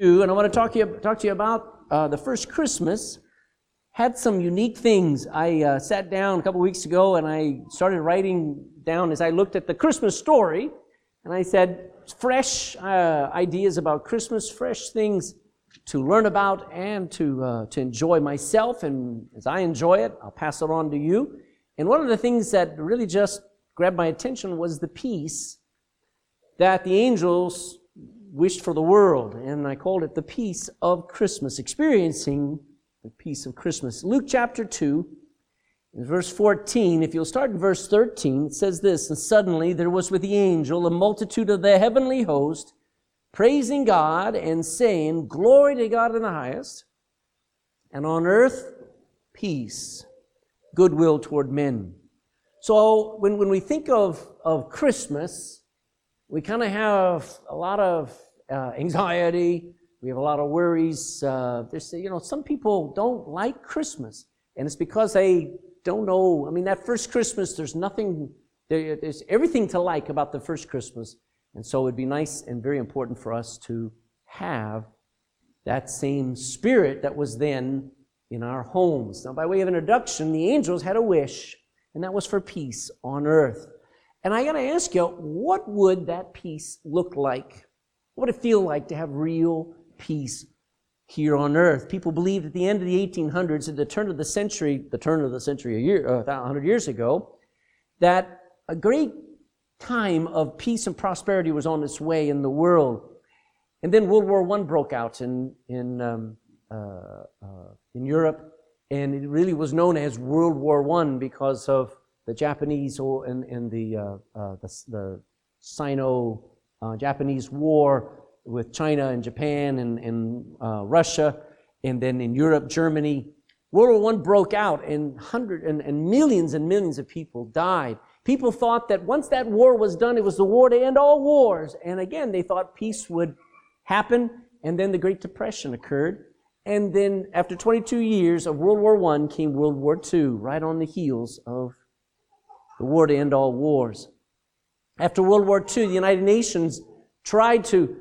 and I want to talk to you, talk to you about uh, the first Christmas. Had some unique things. I uh, sat down a couple weeks ago and I started writing down as I looked at the Christmas story, and I said, fresh uh, ideas about Christmas, fresh things to learn about and to, uh, to enjoy myself. And as I enjoy it, I'll pass it on to you. And one of the things that really just grabbed my attention was the peace that the angels wished for the world. And I called it the peace of Christmas, experiencing the peace of Christmas. Luke chapter 2, in verse 14, if you'll start in verse 13, it says this, And suddenly there was with the angel a multitude of the heavenly host, praising God and saying, Glory to God in the highest, and on earth peace, goodwill toward men. So when, when we think of, of Christmas, we kind of have a lot of uh, anxiety. We have a lot of worries. Uh, there's, you know, some people don't like Christmas, and it's because they don't know. I mean, that first Christmas, there's nothing, there, there's everything to like about the first Christmas. And so it'd be nice and very important for us to have that same spirit that was then in our homes. Now, by way of introduction, the angels had a wish, and that was for peace on earth. And I got to ask you, what would that peace look like? What would it feel like to have real peace here on earth? People believed at the end of the 1800s, at the turn of the century, the turn of the century a year, uh, 100 years ago, that a great time of peace and prosperity was on its way in the world. And then World War I broke out in, in, um, uh, uh, in Europe, and it really was known as World War I because of the Japanese and, and the, uh, uh, the, the Sino uh, Japanese war with China and Japan and, and Russia, and then in Europe, Germany. World War I broke out, and, hundred, and, and millions and millions of people died. People thought that once that war was done, it was the war to end all wars. And again, they thought peace would happen. And then the Great Depression occurred. And then after 22 years of World War I came World War II, right on the heels of the war to end all wars. After World War II, the United Nations tried to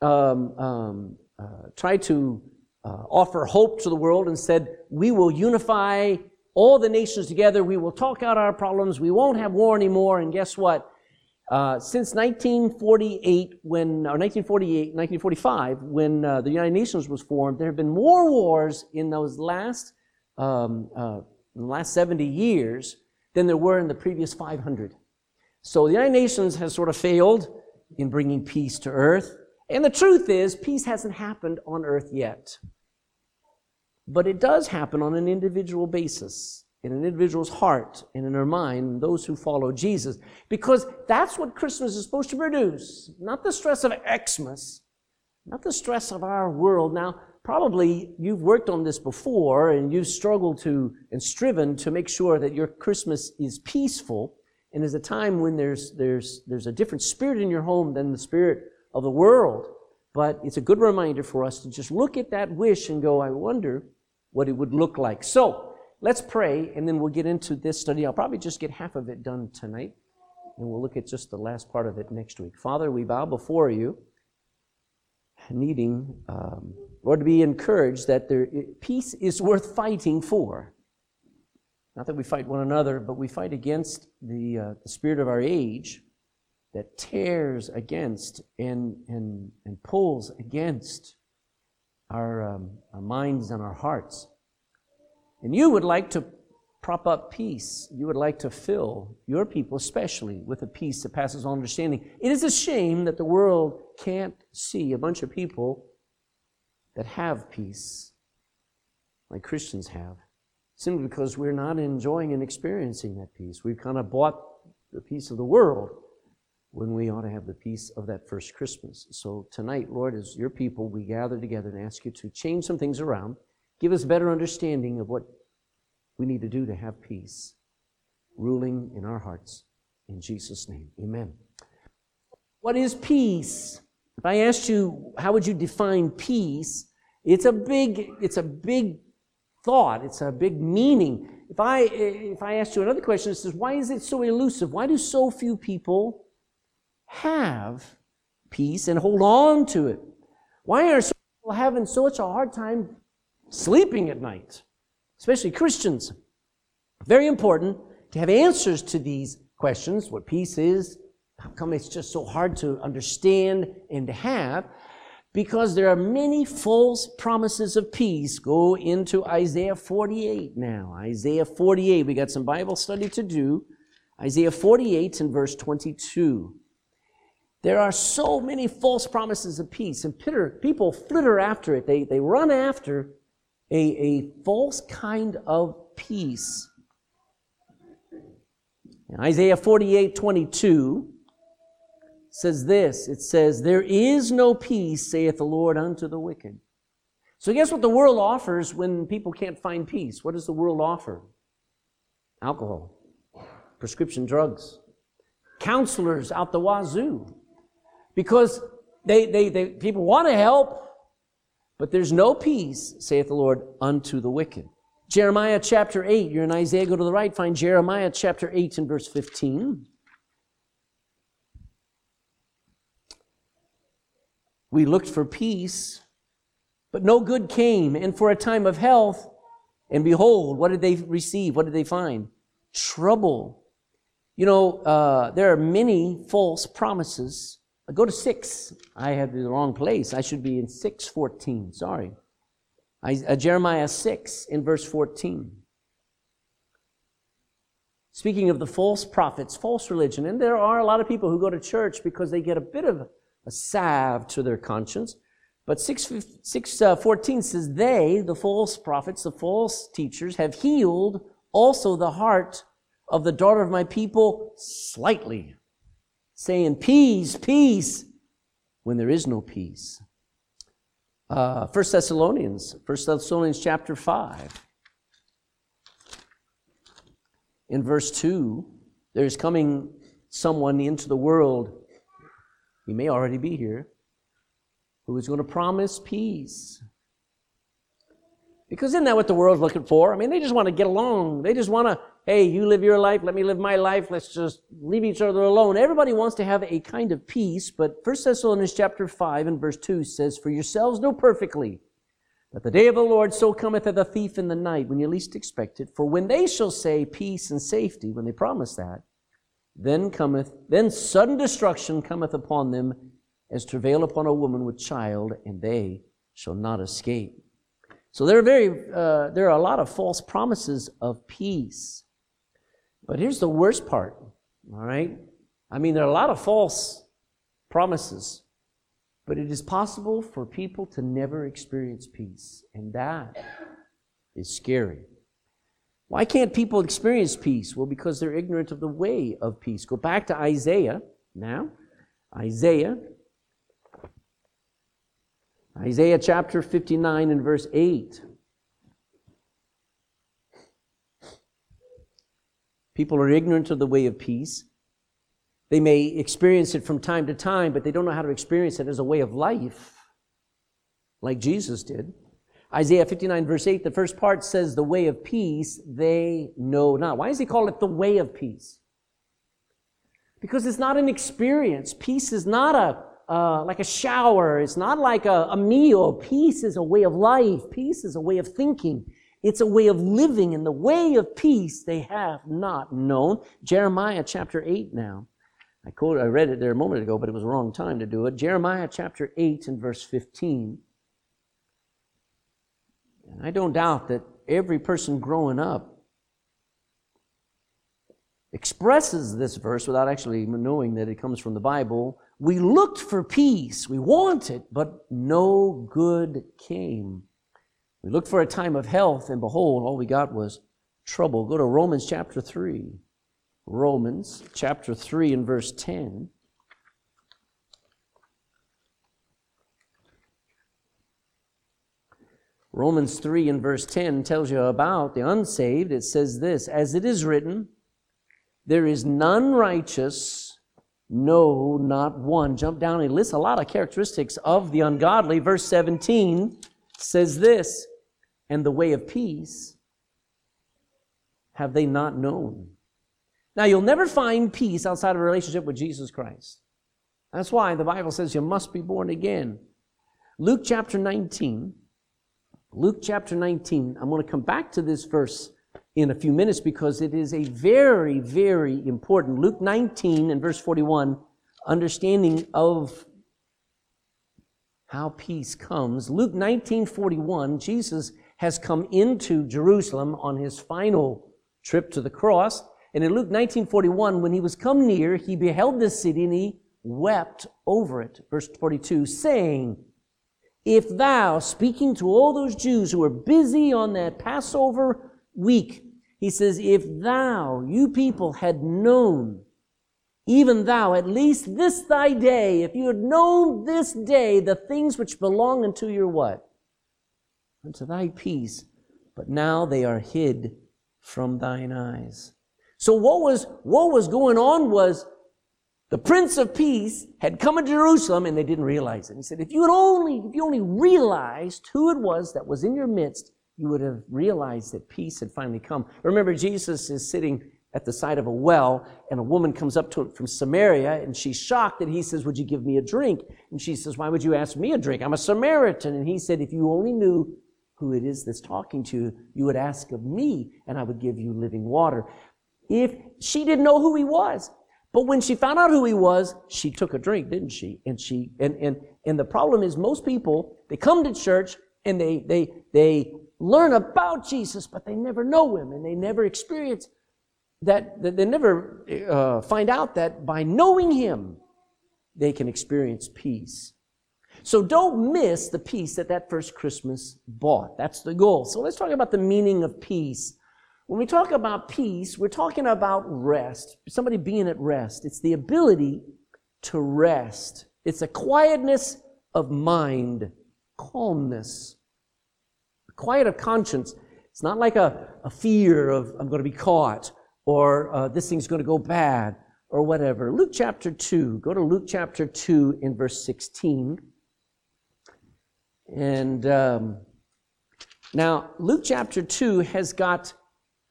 um, um, uh, tried to uh, offer hope to the world and said, "We will unify all the nations together. We will talk out our problems. We won't have war anymore. And guess what? Uh, since 1948, when, or 1948, 1945, when uh, the United Nations was formed, there have been more wars in those last, um, uh, last 70 years than there were in the previous 500. So the United Nations has sort of failed in bringing peace to earth. And the truth is, peace hasn't happened on earth yet. But it does happen on an individual basis, in an individual's heart and in their mind, those who follow Jesus. Because that's what Christmas is supposed to produce. Not the stress of Xmas, not the stress of our world. Now, probably you've worked on this before and you've struggled to and striven to make sure that your Christmas is peaceful and is a time when there's, there's, there's a different spirit in your home than the spirit of the world. But it's a good reminder for us to just look at that wish and go, I wonder what it would look like. So let's pray, and then we'll get into this study. I'll probably just get half of it done tonight, and we'll look at just the last part of it next week. Father, we bow before you, needing, um, Lord, to be encouraged that there, peace is worth fighting for. Not that we fight one another, but we fight against the, uh, the spirit of our age that tears against and, and, and pulls against our, um, our minds and our hearts. And you would like to prop up peace. You would like to fill your people, especially, with a peace that passes all understanding. It is a shame that the world can't see a bunch of people that have peace like Christians have, simply because we're not enjoying and experiencing that peace. We've kind of bought the peace of the world when we ought to have the peace of that first Christmas. So tonight, Lord, as your people, we gather together and ask you to change some things around. Give us better understanding of what we need to do to have peace ruling in our hearts. In Jesus' name, amen. What is peace? If I asked you, how would you define peace? It's a big, it's a big thought. It's a big meaning. If I, if I asked you another question, it says, why is it so elusive? Why do so few people have peace and hold on to it? Why are so people having such a hard time sleeping at night, especially Christians. Very important to have answers to these questions what peace is, how come it's just so hard to understand and to have? Because there are many false promises of peace. Go into Isaiah 48 now. Isaiah 48. We got some Bible study to do. Isaiah 48 and verse 22. There are so many false promises of peace, and people flitter after it. They, they run after a, a false kind of peace. In Isaiah 48 22 says this it says, There is no peace, saith the Lord, unto the wicked. So, guess what the world offers when people can't find peace? What does the world offer? Alcohol, prescription drugs, counselors out the wazoo. Because they, they, they, people want to help, but there's no peace, saith the Lord, unto the wicked. Jeremiah chapter 8, you're in Isaiah, go to the right, find Jeremiah chapter 8 and verse 15. We looked for peace, but no good came, and for a time of health, and behold, what did they receive? What did they find? Trouble. You know, uh, there are many false promises. Go to six. I have the wrong place. I should be in six fourteen. Sorry. I, uh, Jeremiah six in verse fourteen. Speaking of the false prophets, false religion, and there are a lot of people who go to church because they get a bit of a salve to their conscience. But 6, 6 uh, 14 says, They, the false prophets, the false teachers, have healed also the heart of the daughter of my people slightly, saying, Peace, peace, when there is no peace. Uh, 1 Thessalonians, 1 Thessalonians chapter 5. In verse 2, there's coming someone into the world he may already be here, who is going to promise peace. Because isn't that what the world's looking for? I mean, they just want to get along. They just want to, hey, you live your life, let me live my life, let's just leave each other alone. Everybody wants to have a kind of peace, but 1 Thessalonians chapter 5 and verse 2 says, For yourselves know perfectly that the day of the Lord so cometh as a thief in the night when you least expect it. For when they shall say peace and safety, when they promise that, then cometh, then sudden destruction cometh upon them as travail upon a woman with child, and they shall not escape. So there are very, uh, there are a lot of false promises of peace. But here's the worst part, all right? I mean, there are a lot of false promises, but it is possible for people to never experience peace, and that is scary. Why can't people experience peace? Well, because they're ignorant of the way of peace. Go back to Isaiah now. Isaiah. Isaiah chapter 59 and verse 8. People are ignorant of the way of peace. They may experience it from time to time, but they don't know how to experience it as a way of life, like Jesus did. Isaiah 59, verse 8, the first part says, The way of peace they know not. Why does he call it the way of peace? Because it's not an experience. Peace is not a uh, like a shower. It's not like a, a meal. Peace is a way of life. Peace is a way of thinking. It's a way of living. And the way of peace they have not known. Jeremiah chapter 8 now. I quoted, I read it there a moment ago, but it was the wrong time to do it. Jeremiah chapter 8 and verse 15. And I don't doubt that every person growing up expresses this verse without actually knowing that it comes from the Bible. We looked for peace, we wanted, but no good came. We looked for a time of health, and behold, all we got was trouble. Go to Romans chapter 3. Romans chapter 3 and verse 10. Romans 3 and verse 10 tells you about the unsaved. It says this As it is written, there is none righteous, no, not one. Jump down and list a lot of characteristics of the ungodly. Verse 17 says this And the way of peace have they not known. Now, you'll never find peace outside of a relationship with Jesus Christ. That's why the Bible says you must be born again. Luke chapter 19. Luke chapter 19. I'm going to come back to this verse in a few minutes because it is a very, very important. Luke 19 and verse 41, understanding of how peace comes. Luke 19 41, Jesus has come into Jerusalem on his final trip to the cross. And in Luke 19 41, when he was come near, he beheld this city and he wept over it. Verse 42, saying, If thou, speaking to all those Jews who were busy on that Passover week, he says, If thou, you people, had known, even thou, at least this thy day, if you had known this day the things which belong unto your what? Unto thy peace. But now they are hid from thine eyes. So what was, what was going on was the Prince of Peace had come to Jerusalem and they didn't realize it. He said, if you had only, if you only realized who it was that was in your midst, you would have realized that peace had finally come. Remember, Jesus is sitting at the side of a well and a woman comes up to him from Samaria and she's shocked that he says, would you give me a drink? And she says, why would you ask me a drink? I'm a Samaritan. And he said, if you only knew who it is that's talking to you, you would ask of me and I would give you living water. If she didn't know who he was, but when she found out who he was, she took a drink, didn't she? And she and and and the problem is most people they come to church and they they they learn about Jesus, but they never know him and they never experience that, that they never uh, find out that by knowing him they can experience peace. So don't miss the peace that that first Christmas bought. That's the goal. So let's talk about the meaning of peace. When we talk about peace, we're talking about rest. Somebody being at rest. It's the ability to rest. It's a quietness of mind, calmness, quiet of conscience. It's not like a, a fear of I'm going to be caught or uh, this thing's going to go bad or whatever. Luke chapter 2. Go to Luke chapter 2 in verse 16. And um, now, Luke chapter 2 has got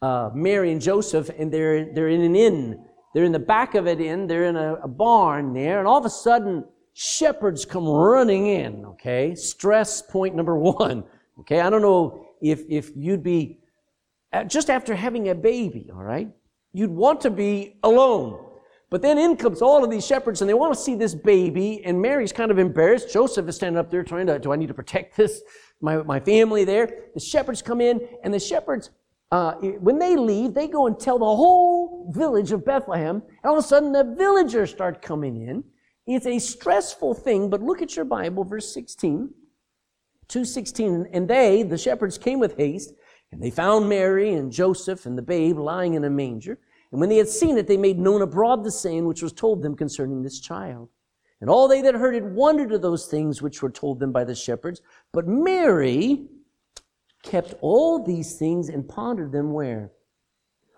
uh, Mary and Joseph, and they're, they're in an inn. They're in the back of an inn. They're in a, a barn there, and all of a sudden, shepherds come running in, okay? Stress point number one, okay? I don't know if, if you'd be, uh, just after having a baby, all right? You'd want to be alone. But then in comes all of these shepherds and they want to see this baby and Mary's kind of embarrassed. Joseph is standing up there trying to, do I need to protect this, my, my family there? The shepherds come in and the shepherds uh, when they leave, they go and tell the whole village of Bethlehem, and all of a sudden the villagers start coming in. It's a stressful thing, but look at your Bible, verse 16, 216. And they, the shepherds, came with haste, and they found Mary and Joseph and the babe lying in a manger. And when they had seen it, they made known abroad the saying which was told them concerning this child. And all they that heard it wondered at those things which were told them by the shepherds. But Mary, kept all these things and pondered them where?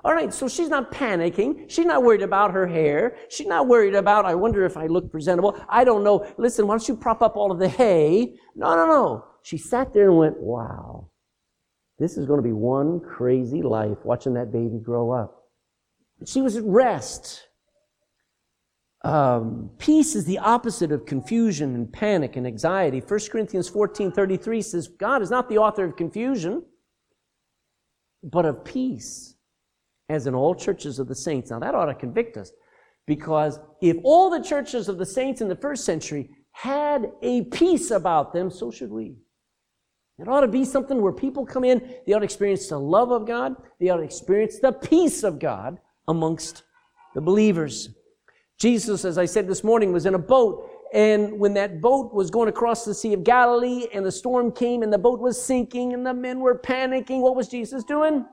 All right, so she's not panicking. She's not worried about her hair. She's not worried about, I wonder if I look presentable. I don't know. Listen, why don't you prop up all of the hay? No, no, no. She sat there and went, wow, this is going to be one crazy life watching that baby grow up. She was at rest. Um, peace is the opposite of confusion and panic and anxiety. 1 Corinthians 14 33 says, God is not the author of confusion, but of peace, as in all churches of the saints. Now, that ought to convict us, because if all the churches of the saints in the first century had a peace about them, so should we. It ought to be something where people come in, they ought to experience the love of God, they ought to experience the peace of God amongst the believers. Jesus, as I said this morning, was in a boat. And when that boat was going across the Sea of Galilee and the storm came and the boat was sinking and the men were panicking, what was Jesus doing?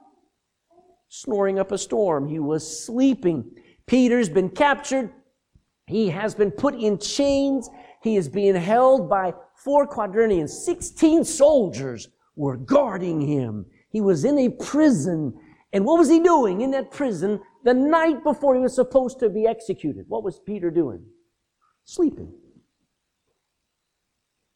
Snoring up a storm. He was sleeping. Peter's been captured. He has been put in chains. He is being held by four quaternions. Sixteen soldiers were guarding him. He was in a prison. And what was he doing in that prison? The night before he was supposed to be executed. What was Peter doing? Sleeping.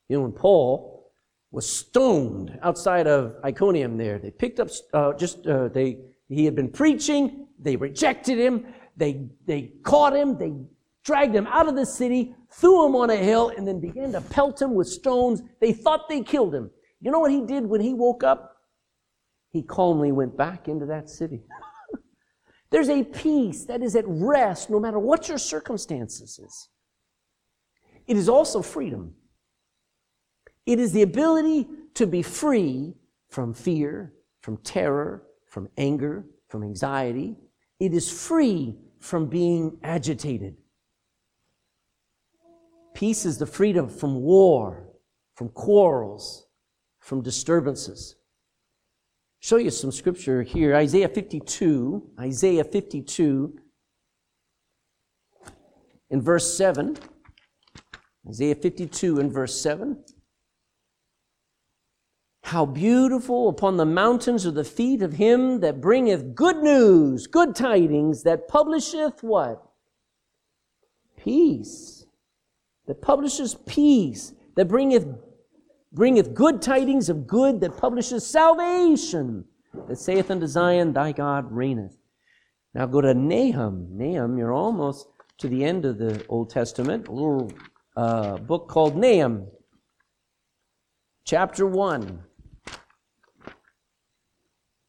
You know, when Paul was stoned outside of Iconium there, they picked up, uh, just, uh, they, he had been preaching, they rejected him, they, they caught him, they dragged him out of the city, threw him on a hill, and then began to pelt him with stones. They thought they killed him. You know what he did when he woke up? He calmly went back into that city. There's a peace that is at rest no matter what your circumstances is. It is also freedom. It is the ability to be free from fear, from terror, from anger, from anxiety. It is free from being agitated. Peace is the freedom from war, from quarrels, from disturbances. Show you some scripture here. Isaiah 52, Isaiah 52, in verse 7. Isaiah 52 in verse 7. How beautiful upon the mountains are the feet of him that bringeth good news, good tidings, that publisheth what? Peace. That publishes peace, that bringeth, bringeth good tidings of good, that publishes salvation, that saith unto Zion, Thy God reigneth. Now go to Nahum. Nahum, you're almost to the end of the Old Testament, a little uh, book called Nahum, chapter 1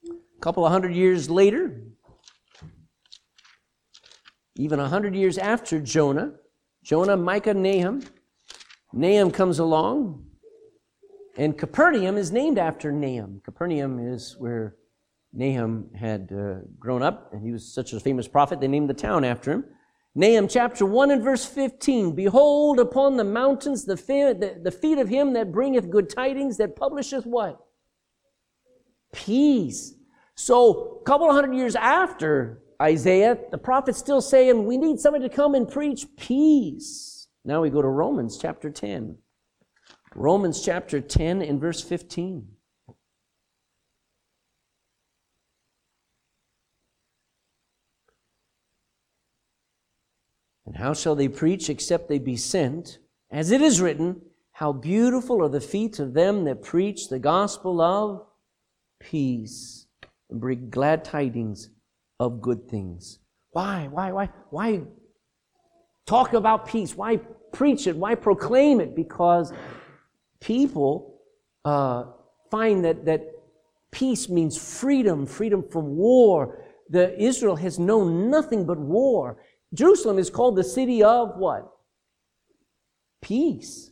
A couple of hundred years later, even a hundred years after Jonah, Jonah, Micah, Nahum, Nahum comes along, and Capernaum is named after Nahum. Capernaum is where Nahum had uh, grown up, and he was such a famous prophet, they named the town after him. Nahum chapter 1 and verse 15 Behold, upon the mountains the, the, the feet of him that bringeth good tidings, that publisheth what? Peace so, a couple hundred years after Isaiah, the prophet's still saying, we need somebody to come and preach peace. Now we go to Romans chapter 10. Romans chapter 10 and verse 15. And how shall they preach except they be sent? As it is written, How beautiful are the feet of them that preach the gospel of peace and bring glad tidings of good things. Why? Why? Why? Why talk about peace? Why preach it? Why proclaim it? Because people uh, find that, that peace means freedom, freedom from war. The Israel has known nothing but war. Jerusalem is called the city of what? Peace.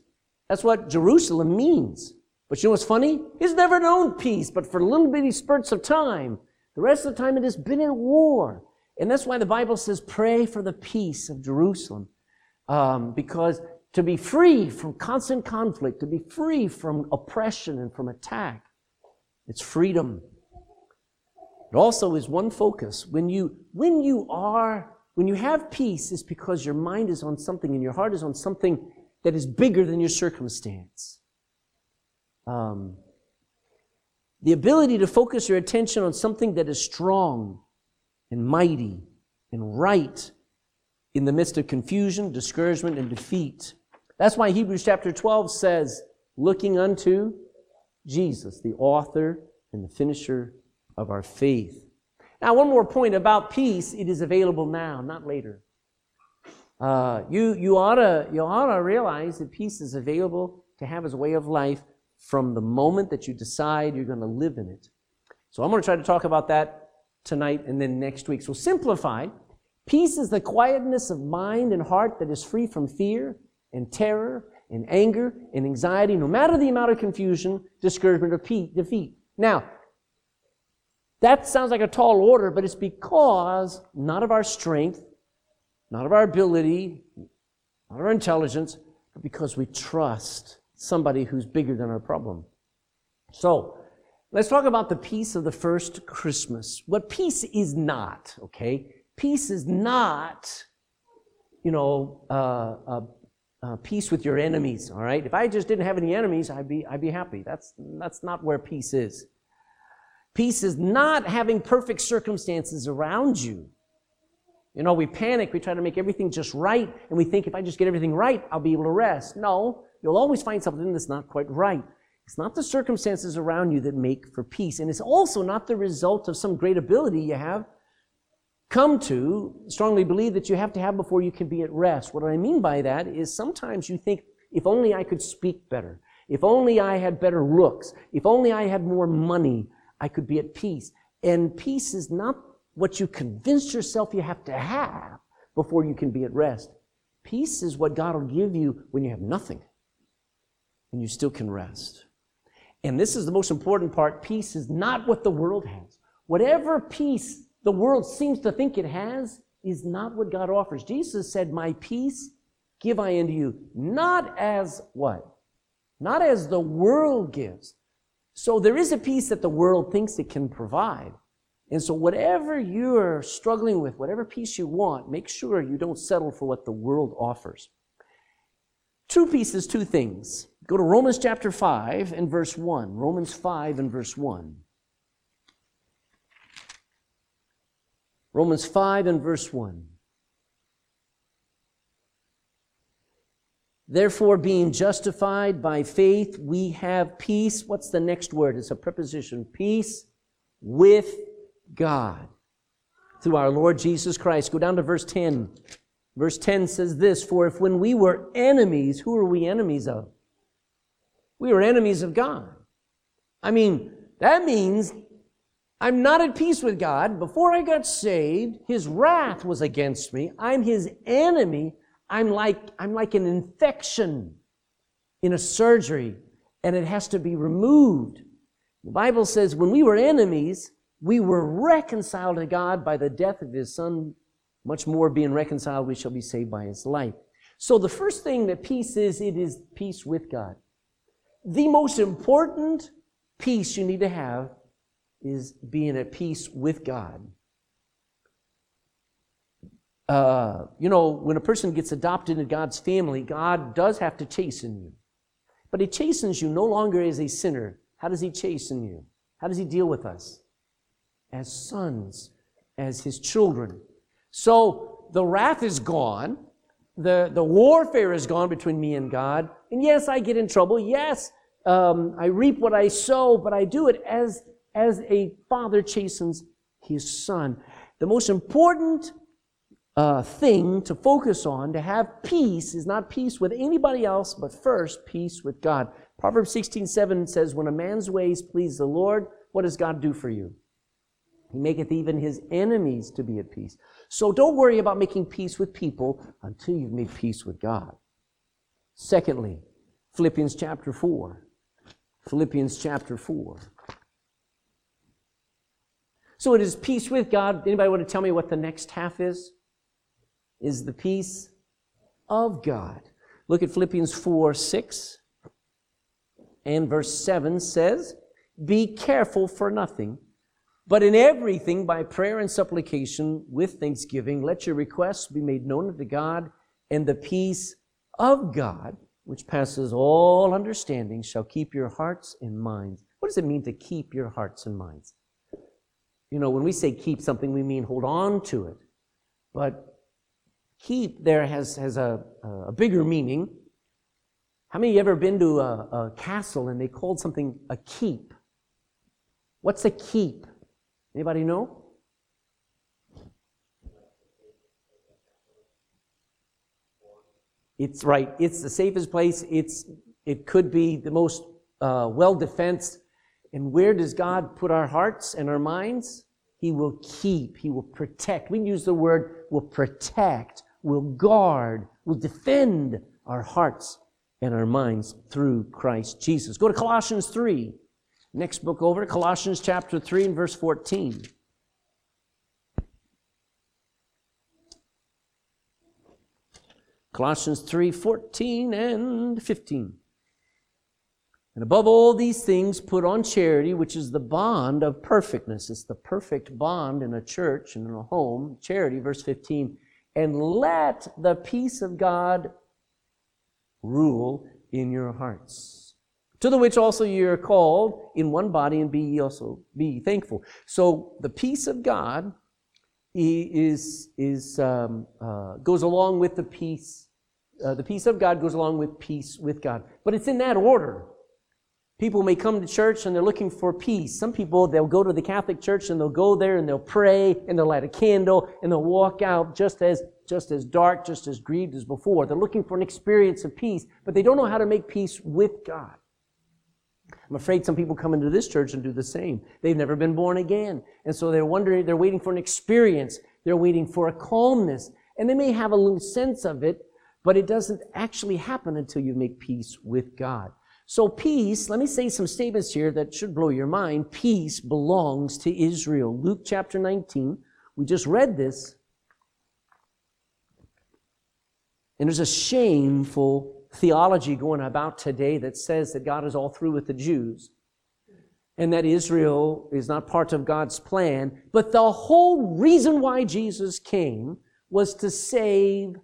That's what Jerusalem means. But you know what's funny? He's never known peace, but for little bitty spurts of time. The rest of the time it has been in war. And that's why the Bible says, pray for the peace of Jerusalem. Um, because to be free from constant conflict, to be free from oppression and from attack, it's freedom. It also is one focus. When you, when you are, when you have peace, it's because your mind is on something and your heart is on something that is bigger than your circumstance. Um, the ability to focus your attention on something that is strong and mighty and right in the midst of confusion, discouragement, and defeat. That's why Hebrews chapter 12 says, looking unto Jesus, the author and the finisher of our faith. Now, one more point about peace it is available now, not later. Uh, you, you, ought to, you ought to realize that peace is available to have as a way of life from the moment that you decide you're going to live in it. So I'm going to try to talk about that tonight and then next week. So simplify. Peace is the quietness of mind and heart that is free from fear and terror and anger and anxiety, no matter the amount of confusion, discouragement, or defeat. Now, that sounds like a tall order, but it's because not of our strength, not of our ability, not our intelligence, but because we trust somebody who's bigger than our problem. So, let's talk about the peace of the first Christmas. What peace is not, okay? Peace is not, you know, uh, uh, uh, peace with your enemies, all right? If I just didn't have any enemies, I'd be, I'd be happy. That's, that's not where peace is. Peace is not having perfect circumstances around you. You know, we panic, we try to make everything just right, and we think if I just get everything right, I'll be able to rest. No, You'll always find something that's not quite right. It's not the circumstances around you that make for peace. And it's also not the result of some great ability you have. Come to strongly believe that you have to have before you can be at rest. What I mean by that is sometimes you think, if only I could speak better, if only I had better looks, if only I had more money, I could be at peace. And peace is not what you convince yourself you have to have before you can be at rest. Peace is what God will give you when you have nothing and you still can rest. And this is the most important part. Peace is not what the world has. Whatever peace the world seems to think it has is not what God offers. Jesus said, My peace give I unto you, not as what? Not as the world gives. So there is a peace that the world thinks it can provide. And so whatever you're struggling with, whatever peace you want, make sure you don't settle for what the world offers. Two pieces, two things. Go to Romans chapter 5 and verse 1. Romans 5 and verse 1. Romans 5 and verse 1. Therefore, being justified by faith, we have peace. What's the next word? It's a preposition. Peace with God through our Lord Jesus Christ. Go down to verse 10. Verse 10 says this For if when we were enemies, who are we enemies of? We were enemies of God. I mean, that means I'm not at peace with God. Before I got saved, His wrath was against me. I'm His enemy. I'm like, I'm like an infection in a surgery, and it has to be removed. The Bible says when we were enemies, we were reconciled to God by the death of His Son. Much more being reconciled, we shall be saved by His life. So the first thing that peace is, it is peace with God. The most important peace you need to have is being at peace with God. Uh, you know, when a person gets adopted into God's family, God does have to chasten you. But He chastens you no longer as a sinner. How does He chasten you? How does He deal with us? As sons, as His children. So the wrath is gone. The, the warfare is gone between me and God. And yes, I get in trouble. Yes, um, I reap what I sow, but I do it as, as a father chastens his son. The most important uh, thing to focus on, to have peace, is not peace with anybody else, but first peace with God. Proverbs 16 7 says, When a man's ways please the Lord, what does God do for you? He maketh even his enemies to be at peace. So don't worry about making peace with people until you've made peace with God. Secondly, Philippians chapter 4. Philippians chapter 4. So it is peace with God. Anybody want to tell me what the next half is? is the peace of God. Look at Philippians 4 6 and verse 7 says, Be careful for nothing, but in everything by prayer and supplication with thanksgiving, let your requests be made known unto God, and the peace of God, which passes all understanding, shall keep your hearts and minds. What does it mean to keep your hearts and minds? You know, when we say keep something, we mean hold on to it. But keep there has, has a, a bigger meaning. How many of you ever been to a, a castle and they called something a keep? What's a keep? Anybody know? It's right. It's the safest place. It's it could be the most uh, well defensed. And where does God put our hearts and our minds? He will keep. He will protect. We use the word will protect will guard, will defend our hearts and our minds through Christ Jesus. Go to Colossians 3. Next book over, Colossians chapter 3 and verse 14. Colossians 3 14 and 15. And above all these things, put on charity, which is the bond of perfectness. It's the perfect bond in a church and in a home. Charity, verse 15 and let the peace of God rule in your hearts. To the which also ye are called in one body, and be ye also be thankful. So the peace of God is is um, uh, goes along with the peace. Uh, the peace of God goes along with peace with God, but it's in that order. People may come to church and they're looking for peace. Some people, they'll go to the Catholic Church and they'll go there and they'll pray and they'll light a candle and they'll walk out just as, just as dark, just as grieved as before. They're looking for an experience of peace, but they don't know how to make peace with God. I'm afraid some people come into this church and do the same. They've never been born again. And so they're wondering, they're waiting for an experience. They're waiting for a calmness. And they may have a little sense of it, but it doesn't actually happen until you make peace with God. So peace, let me say some statements here that should blow your mind. Peace belongs to Israel. Luke chapter 19. We just read this. And there's a shameful theology going about today that says that God is all through with the Jews and that Israel is not part of God's plan. But the whole reason why Jesus came was to save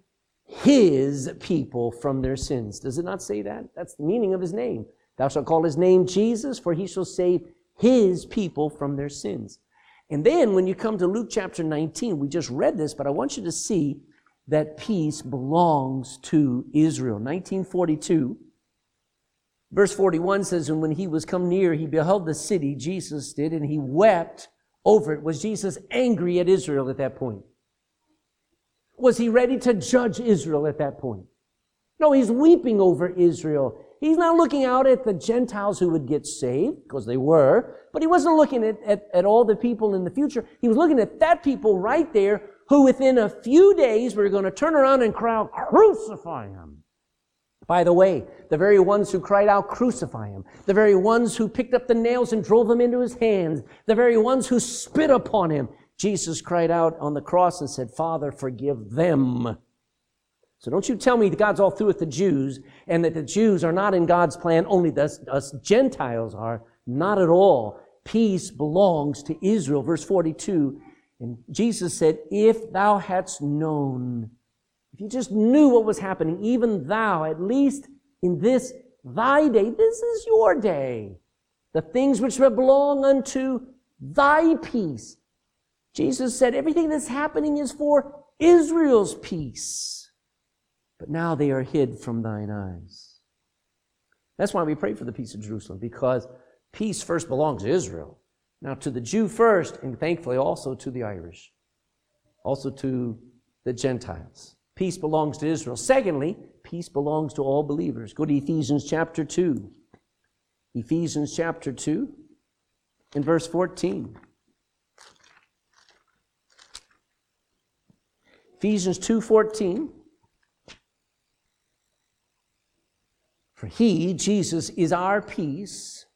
his people from their sins. Does it not say that? That's the meaning of his name. Thou shalt call his name Jesus, for he shall save his people from their sins. And then when you come to Luke chapter 19, we just read this, but I want you to see that peace belongs to Israel. 1942, verse 41 says, And when he was come near, he beheld the city, Jesus did, and he wept over it. Was Jesus angry at Israel at that point? Was he ready to judge Israel at that point? No, he's weeping over Israel. He's not looking out at the Gentiles who would get saved, because they were, but he wasn't looking at, at, at all the people in the future. He was looking at that people right there who within a few days were going to turn around and cry out, crucify him. By the way, the very ones who cried out, crucify him, the very ones who picked up the nails and drove them into his hands, the very ones who spit upon him, Jesus cried out on the cross and said, Father, forgive them. So don't you tell me that God's all through with the Jews and that the Jews are not in God's plan, only us, us Gentiles are. Not at all. Peace belongs to Israel. Verse 42 and Jesus said, If thou hadst known, if you just knew what was happening, even thou, at least in this thy day, this is your day, the things which belong unto thy peace. Jesus said, Everything that's happening is for Israel's peace. But now they are hid from thine eyes. That's why we pray for the peace of Jerusalem, because peace first belongs to Israel. Now, to the Jew first, and thankfully also to the Irish, also to the Gentiles. Peace belongs to Israel. Secondly, peace belongs to all believers. Go to Ephesians chapter 2. Ephesians chapter 2 in verse 14. Ephesians 2:14 For he Jesus is our peace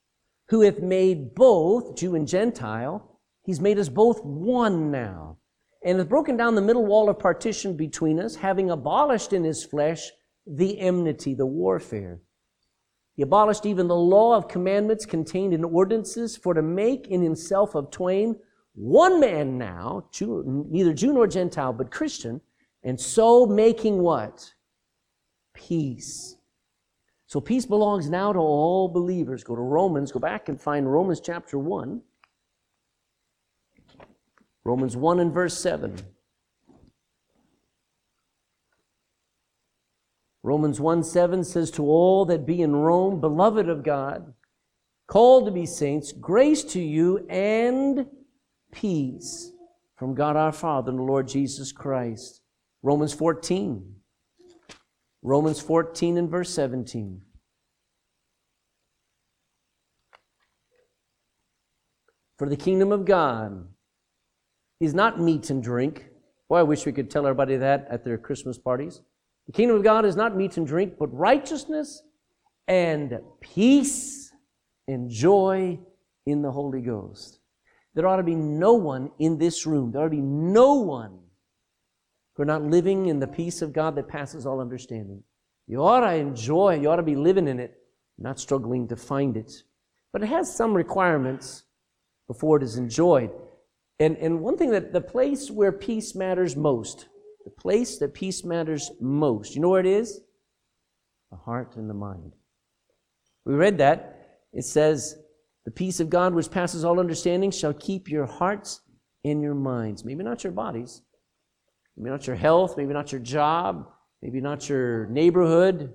who hath made both, Jew and Gentile, he's made us both one now, and hath broken down the middle wall of partition between us, having abolished in his flesh the enmity, the warfare. He abolished even the law of commandments contained in ordinances for to make in himself of twain one man now, Jew, neither Jew nor Gentile, but Christian, and so making what? Peace so peace belongs now to all believers. Go to Romans, go back and find Romans chapter 1. Romans 1 and verse 7. Romans 1 7 says, To all that be in Rome, beloved of God, called to be saints, grace to you and peace from God our Father and the Lord Jesus Christ. Romans 14. Romans 14 and verse 17. For the kingdom of God is not meat and drink. Boy, I wish we could tell everybody that at their Christmas parties. The kingdom of God is not meat and drink, but righteousness and peace and joy in the Holy Ghost. There ought to be no one in this room, there ought to be no one who are not living in the peace of God that passes all understanding. You ought to enjoy, you ought to be living in it, not struggling to find it. But it has some requirements before it is enjoyed. And, and one thing that the place where peace matters most, the place that peace matters most, you know where it is? The heart and the mind. We read that. It says, The peace of God which passes all understanding shall keep your hearts and your minds. Maybe not your bodies, Maybe not your health, maybe not your job, maybe not your neighborhood.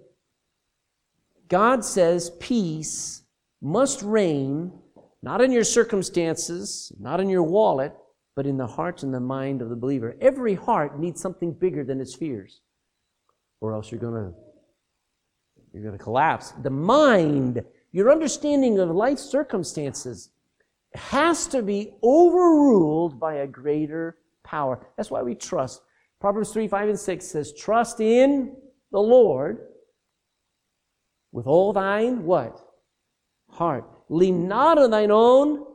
God says peace must reign not in your circumstances, not in your wallet, but in the heart and the mind of the believer. Every heart needs something bigger than its fears, or else you're going to you're going to collapse. The mind, your understanding of life circumstances, has to be overruled by a greater power. That's why we trust. Proverbs 3, 5, and 6 says, Trust in the Lord with all thine what? Heart. Lean not on thine own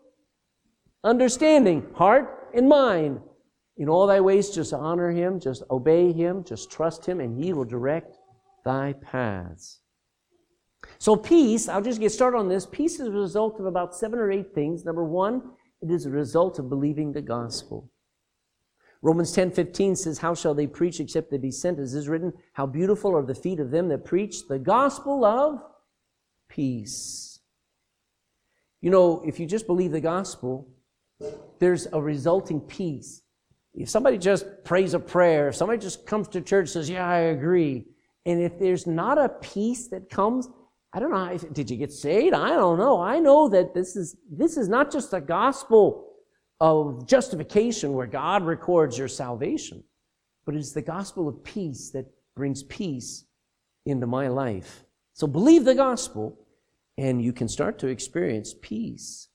understanding, heart and mind. In all thy ways, just honor him, just obey him, just trust him, and he will direct thy paths. So, peace, I'll just get started on this. Peace is a result of about seven or eight things. Number one, it is a result of believing the gospel. Romans 10 15 says, How shall they preach except they be sent? As is written, How beautiful are the feet of them that preach the gospel of peace. You know, if you just believe the gospel, there's a resulting peace. If somebody just prays a prayer, if somebody just comes to church and says, Yeah, I agree, and if there's not a peace that comes, I don't know. Did you get saved? I don't know. I know that this is this is not just a gospel of justification where God records your salvation, but it's the gospel of peace that brings peace into my life. So believe the gospel, and you can start to experience peace.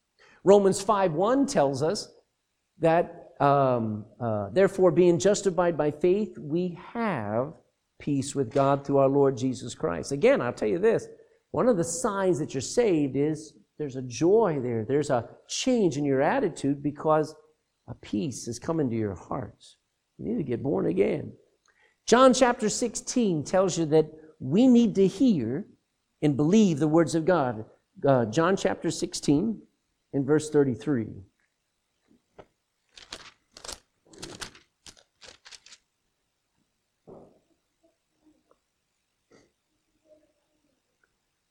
Romans 5 1 tells us that, um, uh, therefore, being justified by faith, we have peace with God through our Lord Jesus Christ. Again, I'll tell you this one of the signs that you're saved is there's a joy there, there's a change in your attitude because a peace has come into your heart. You need to get born again. John chapter 16 tells you that we need to hear and believe the words of God. Uh, John chapter 16 in verse 33.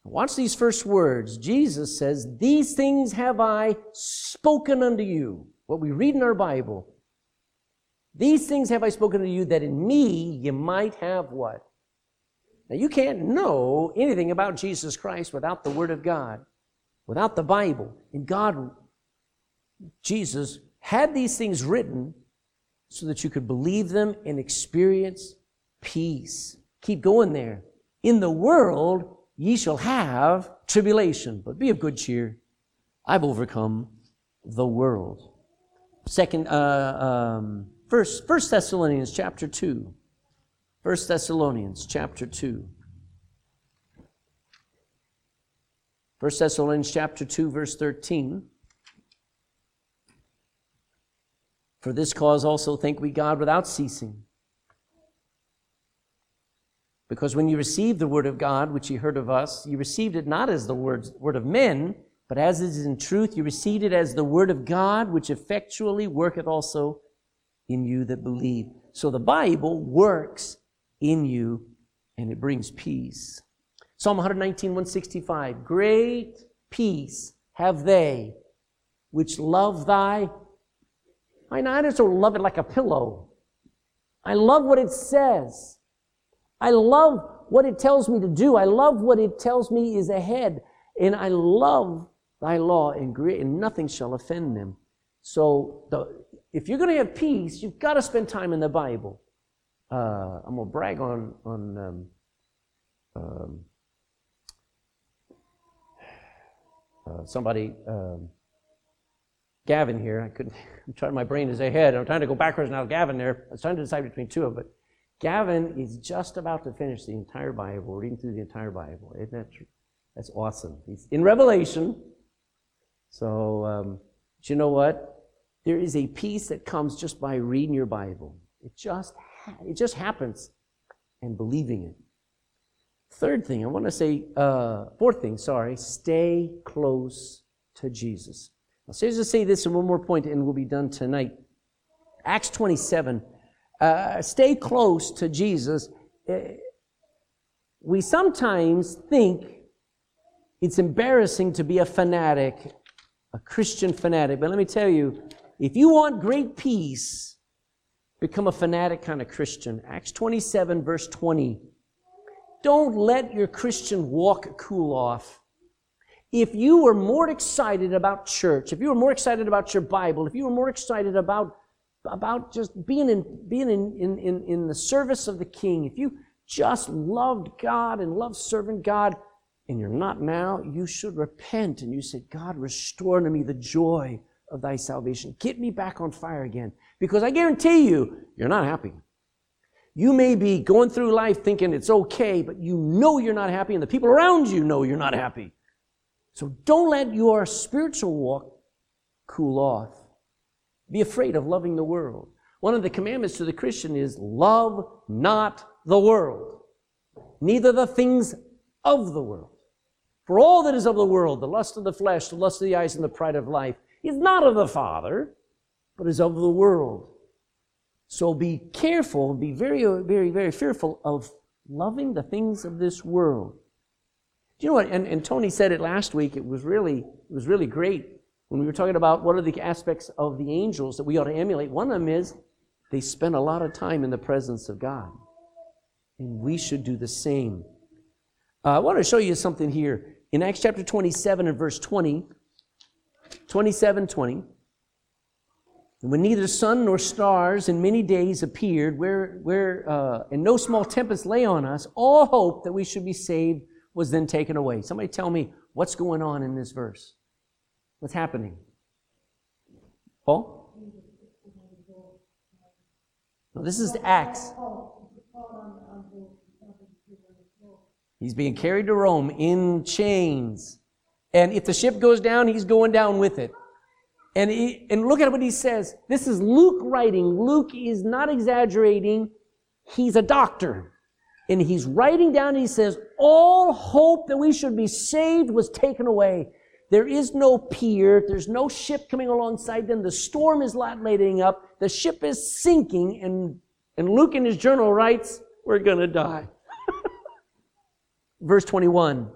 Watch these first words. Jesus says, These things have I spoken unto you. What we read in our Bible. These things have I spoken unto you that in me you might have what? Now you can't know anything about Jesus Christ without the Word of God, without the Bible. And God, Jesus, had these things written so that you could believe them and experience peace. Keep going there. In the world, ye shall have tribulation, but be of good cheer. I've overcome the world. Second, uh, um, first, First Thessalonians chapter two. First Thessalonians chapter two. First Thessalonians chapter two, verse thirteen. For this cause also thank we God without ceasing because when you received the word of God, which you heard of us, you received it not as the words, word of men, but as it is in truth, you received it as the word of God, which effectually worketh also in you that believe. So the Bible works in you and it brings peace. Psalm 119, 165. Great peace have they which love thy. I know I just don't love it like a pillow. I love what it says. I love what it tells me to do. I love what it tells me is ahead. And I love thy law and, great, and nothing shall offend them. So the, if you're going to have peace, you've got to spend time in the Bible. Uh, I'm going to brag on, on um, um, uh, somebody, um, Gavin here. I couldn't, I'm trying, my brain is ahead. I'm trying to go backwards now. Gavin there. I was trying to decide between two of them, but Gavin is just about to finish the entire Bible, reading through the entire Bible. Isn't that true? That's awesome. He's in Revelation. So, um, you know what? There is a peace that comes just by reading your Bible. It just, it just happens and believing it. Third thing, I want to say, uh, fourth thing, sorry, stay close to Jesus. I'll just say this in one more point and we'll be done tonight. Acts 27 uh, stay close to Jesus, uh, we sometimes think it's embarrassing to be a fanatic, a Christian fanatic. But let me tell you, if you want great peace, become a fanatic kind of Christian. Acts 27, verse 20. Don't let your Christian walk cool off. if you were more excited about church, if you were more excited about your Bible, if you were more excited about, about just being in, being in, in, in, in the service of the King, if you just loved God and loved serving God, and you're not now, you should repent and you say, God, restore to me the joy of thy salvation. Get me back on fire again. Because I guarantee you, you're not happy. You may be going through life thinking it's okay, but you know you're not happy, and the people around you know you're not happy. So don't let your spiritual walk cool off. Be afraid of loving the world. One of the commandments to the Christian is love not the world, neither the things of the world. For all that is of the world, the lust of the flesh, the lust of the eyes, and the pride of life, is not of the Father, but is of the world. So be careful, be very, very, very fearful of loving the things of this world. Do you know what? And, and Tony said it last week. It was really, it was really great when we were talking about what are the aspects of the angels that we ought to emulate. One of them is they spend a lot of time in the presence of God, and we should do the same. Uh, I want to show you something here in Acts chapter 27 and verse 20. 27, 20. And when neither sun nor stars in many days appeared, where, where uh, and no small tempest lay on us, all hope that we should be saved was then taken away. Somebody tell me what's going on in this verse. What's happening? Paul? No, this is Acts. He's being carried to Rome in chains. And if the ship goes down, he's going down with it. And, he, and look at what he says. This is Luke writing. Luke is not exaggerating. He's a doctor. And he's writing down, he says, all hope that we should be saved was taken away. There is no pier. There's no ship coming alongside them. The storm is lading up. The ship is sinking. And, and Luke in his journal writes, we're going to die. Verse 21.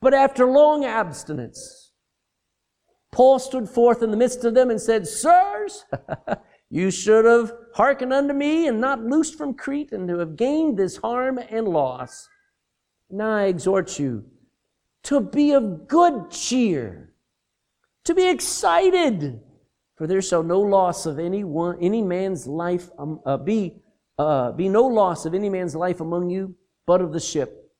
But after long abstinence, Paul stood forth in the midst of them and said, Sirs, you should have hearkened unto me and not loosed from Crete and to have gained this harm and loss. Now I exhort you to be of good cheer, to be excited, for there shall no loss of any one, any man's life um, uh, be, uh, be no loss of any man's life among you, but of the ship.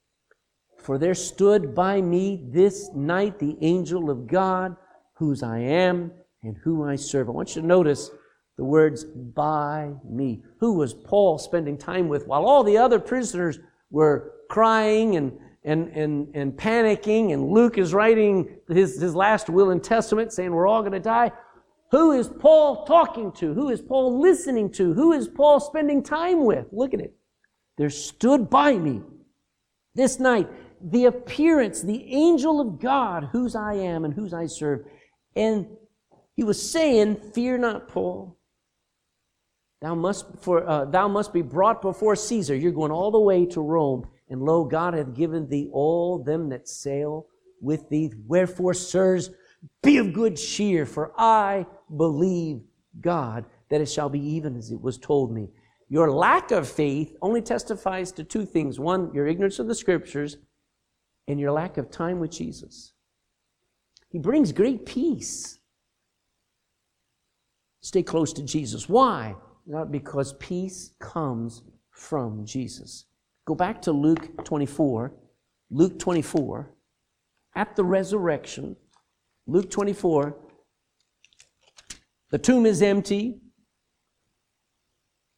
For there stood by me this night the angel of God whose I am and whom I serve. I want you to notice the words by me. Who was Paul spending time with while all the other prisoners were crying and, and, and, and panicking, and Luke is writing his, his last will and testament saying we're all going to die. Who is Paul talking to? Who is Paul listening to? Who is Paul spending time with? Look at it. There stood by me this night the appearance, the angel of God, whose I am and whose I serve. And he was saying, Fear not, Paul. Thou must, for, uh, thou must be brought before Caesar. You're going all the way to Rome. And lo, God hath given thee all them that sail with thee. Wherefore, sirs, be of good cheer, for I believe God that it shall be even as it was told me. Your lack of faith only testifies to two things one, your ignorance of the scriptures, and your lack of time with Jesus. He brings great peace. Stay close to Jesus. Why? Not because peace comes from Jesus. Go back to Luke 24. Luke 24. At the resurrection, Luke 24, the tomb is empty.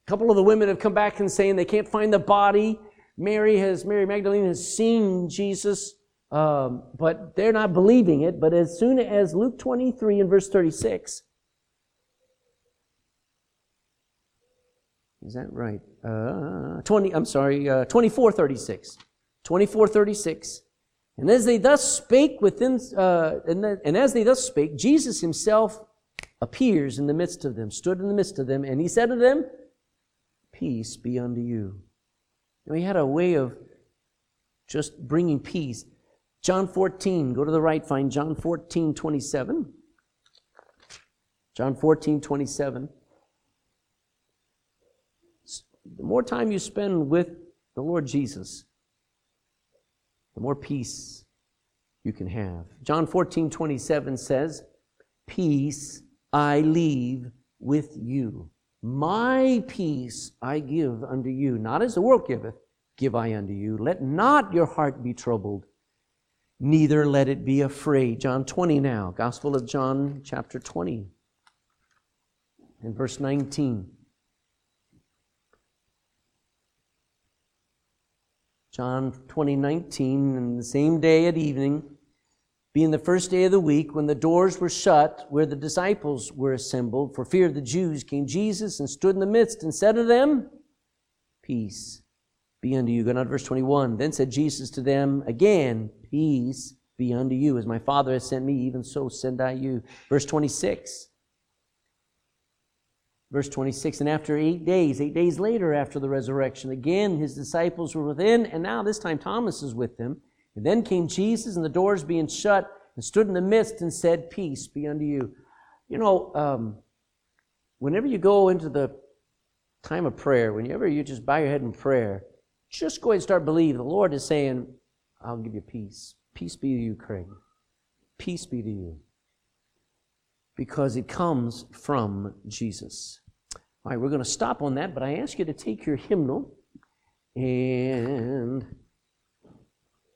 A couple of the women have come back and saying they can't find the body. Mary has, Mary Magdalene has seen Jesus um, but they're not believing it. But as soon as Luke 23 and verse 36, is that right? Uh, 20, I'm sorry, uh, 24 36. 24 36. And as they thus spake within, uh, and, the, and as they thus spake, Jesus himself appears in the midst of them, stood in the midst of them, and he said to them, Peace be unto you. Now, he had a way of just bringing peace. John 14, go to the right, find John 14, 27. John 14, 27. The more time you spend with the Lord Jesus, the more peace you can have. John 14, 27 says, Peace I leave with you. My peace I give unto you, not as the world giveth, give I unto you. Let not your heart be troubled, neither let it be afraid. John 20 now, Gospel of John, chapter 20, and verse 19. John 20, 19, and the same day at evening, being the first day of the week, when the doors were shut where the disciples were assembled, for fear of the Jews, came Jesus and stood in the midst and said to them, Peace be unto you. Go on to verse 21. Then said Jesus to them again, Peace be unto you. As my Father has sent me, even so send I you. Verse 26. Verse 26, and after eight days, eight days later after the resurrection, again his disciples were within, and now this time Thomas is with them. And then came Jesus, and the doors being shut, and stood in the midst and said, Peace be unto you. You know, um, whenever you go into the time of prayer, whenever you just bow your head in prayer, just go ahead and start believing. The Lord is saying, I'll give you peace. Peace be to you, Craig. Peace be to you. Because it comes from Jesus. All right, we're going to stop on that, but I ask you to take your hymnal and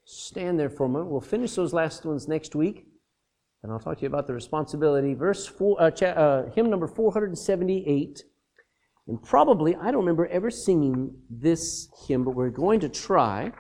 stand there for a moment. We'll finish those last ones next week, and I'll talk to you about the responsibility. Verse four, uh, cha- uh, hymn number 478. And probably, I don't remember ever singing this hymn, but we're going to try.